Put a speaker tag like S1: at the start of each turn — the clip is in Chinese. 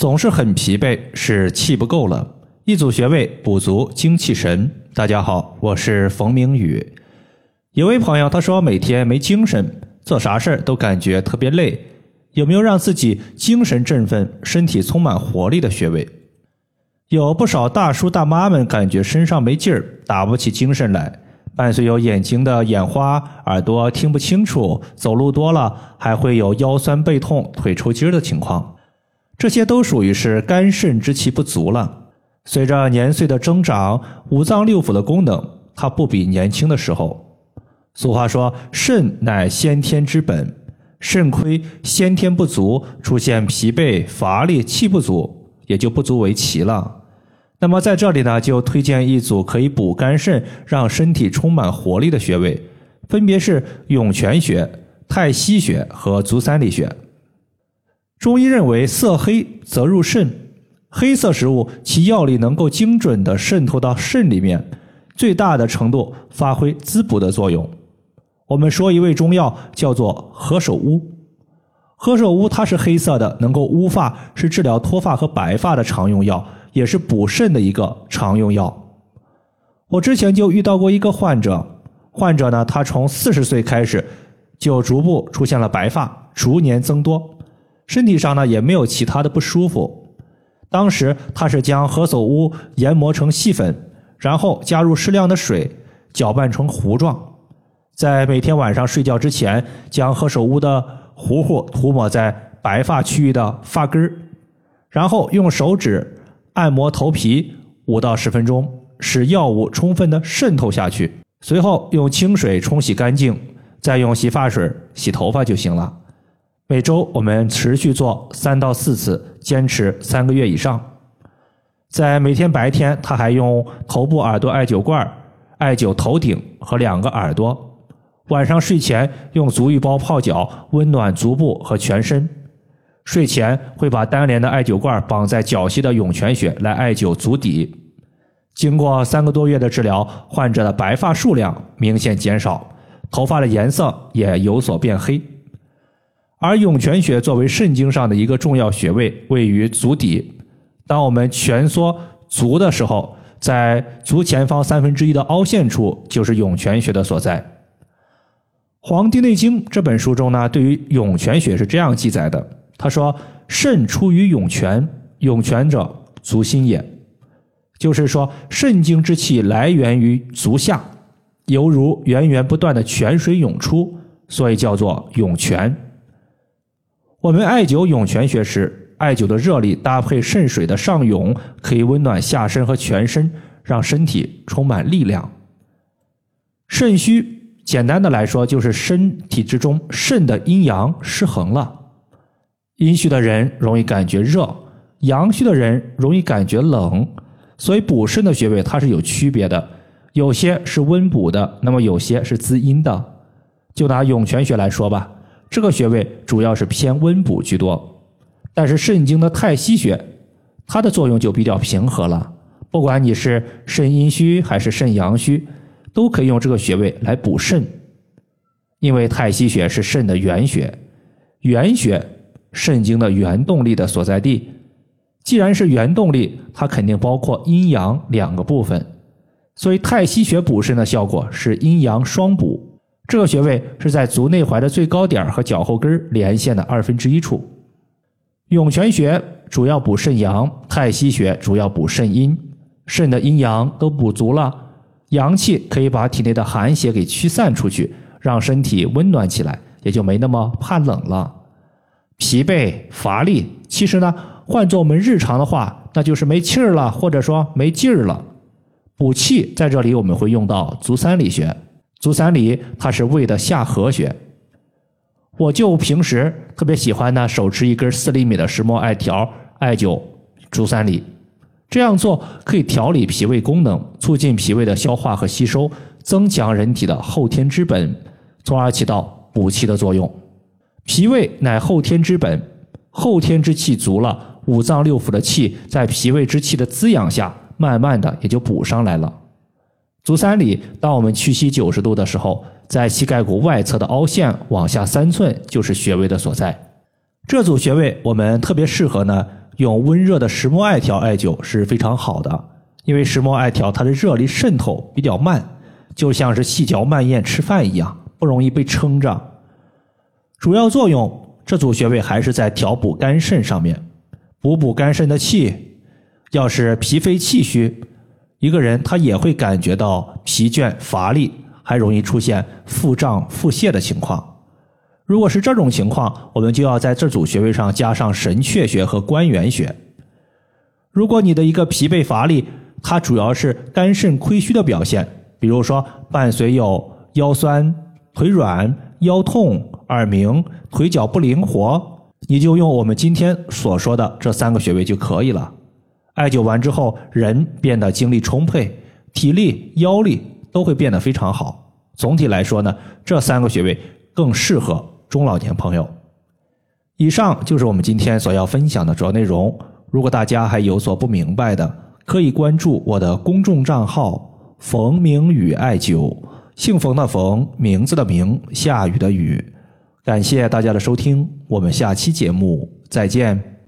S1: 总是很疲惫，是气不够了。一组穴位补足精气神。大家好，我是冯明宇。有位朋友他说每天没精神，做啥事都感觉特别累。有没有让自己精神振奋、身体充满活力的穴位？有不少大叔大妈们感觉身上没劲儿，打不起精神来，伴随有眼睛的眼花、耳朵听不清楚、走路多了还会有腰酸背痛、腿抽筋的情况。这些都属于是肝肾之气不足了。随着年岁的增长，五脏六腑的功能它不比年轻的时候。俗话说：“肾乃先天之本，肾亏先天不足，出现疲惫乏力、气不足，也就不足为奇了。”那么在这里呢，就推荐一组可以补肝肾、让身体充满活力的穴位，分别是涌泉穴、太溪穴和足三里穴。中医认为，色黑则入肾，黑色食物其药力能够精准的渗透到肾里面，最大的程度发挥滋补的作用。我们说一味中药叫做何首乌，何首乌它是黑色的，能够乌发，是治疗脱发和白发的常用药，也是补肾的一个常用药。我之前就遇到过一个患者，患者呢，他从四十岁开始就逐步出现了白发，逐年增多。身体上呢也没有其他的不舒服。当时他是将何首乌研磨成细粉，然后加入适量的水，搅拌成糊状，在每天晚上睡觉之前，将何首乌的糊糊涂抹在白发区域的发根，然后用手指按摩头皮五到十分钟，使药物充分的渗透下去。随后用清水冲洗干净，再用洗发水洗头发就行了。每周我们持续做三到四次，坚持三个月以上。在每天白天，他还用头部耳朵艾灸罐艾灸头顶和两个耳朵。晚上睡前用足浴包泡脚，温暖足部和全身。睡前会把单连的艾灸罐绑在脚膝的涌泉穴来艾灸足底。经过三个多月的治疗，患者的白发数量明显减少，头发的颜色也有所变黑。而涌泉穴作为肾经上的一个重要穴位，位于足底。当我们蜷缩足的时候，在足前方三分之一的凹陷处就是涌泉穴的所在。《黄帝内经》这本书中呢，对于涌泉穴是这样记载的：他说，肾出于涌泉，涌泉者，足心也。就是说，肾经之气来源于足下，犹如源源不断的泉水涌出，所以叫做涌泉。我们艾灸涌泉穴时，艾灸的热力搭配肾水的上涌，可以温暖下身和全身，让身体充满力量。肾虚，简单的来说，就是身体之中肾的阴阳失衡了。阴虚的人容易感觉热，阳虚的人容易感觉冷。所以补肾的穴位它是有区别的，有些是温补的，那么有些是滋阴的。就拿涌泉穴来说吧。这个穴位主要是偏温补居多，但是肾经的太溪穴，它的作用就比较平和了。不管你是肾阴虚还是肾阳虚，都可以用这个穴位来补肾。因为太溪穴是肾的原穴，原穴肾经的原动力的所在地。既然是原动力，它肯定包括阴阳两个部分，所以太溪穴补肾的效果是阴阳双补。这个穴位是在足内踝的最高点和脚后跟连线的二分之一处。涌泉穴主要补肾阳，太溪穴主要补肾阴。肾的阴阳都补足了，阳气可以把体内的寒邪给驱散出去，让身体温暖起来，也就没那么怕冷了。疲惫乏力，其实呢，换做我们日常的话，那就是没气儿了，或者说没劲儿了。补气在这里我们会用到足三里穴。足三里，它是胃的下合穴。我就平时特别喜欢呢，手持一根四厘米的石墨艾条艾灸足三里。这样做可以调理脾胃功能，促进脾胃的消化和吸收，增强人体的后天之本，从而起到补气的作用。脾胃乃后天之本，后天之气足了，五脏六腑的气在脾胃之气的滋养下，慢慢的也就补上来了。足三里，当我们屈膝九十度的时候，在膝盖骨外侧的凹陷往下三寸就是穴位的所在。这组穴位我们特别适合呢用温热的石墨艾条艾灸是非常好的，因为石墨艾条它的热力渗透比较慢，就像是细嚼慢咽吃饭一样，不容易被撑着。主要作用，这组穴位还是在调补肝肾上面，补补肝肾的气。要是脾肺气虚，一个人他也会感觉到疲倦乏力，还容易出现腹胀腹泻的情况。如果是这种情况，我们就要在这组穴位上加上神阙穴和关元穴。如果你的一个疲惫乏力，它主要是肝肾亏虚的表现，比如说伴随有腰酸、腿软、腰痛、耳鸣、腿脚不灵活，你就用我们今天所说的这三个穴位就可以了。艾灸完之后，人变得精力充沛，体力、腰力都会变得非常好。总体来说呢，这三个穴位更适合。中老年朋友，以上就是我们今天所要分享的主要内容。如果大家还有所不明白的，可以关注我的公众账号“冯明宇艾灸”，姓冯的冯，名字的名，下雨的雨。感谢大家的收听，我们下期节目再见。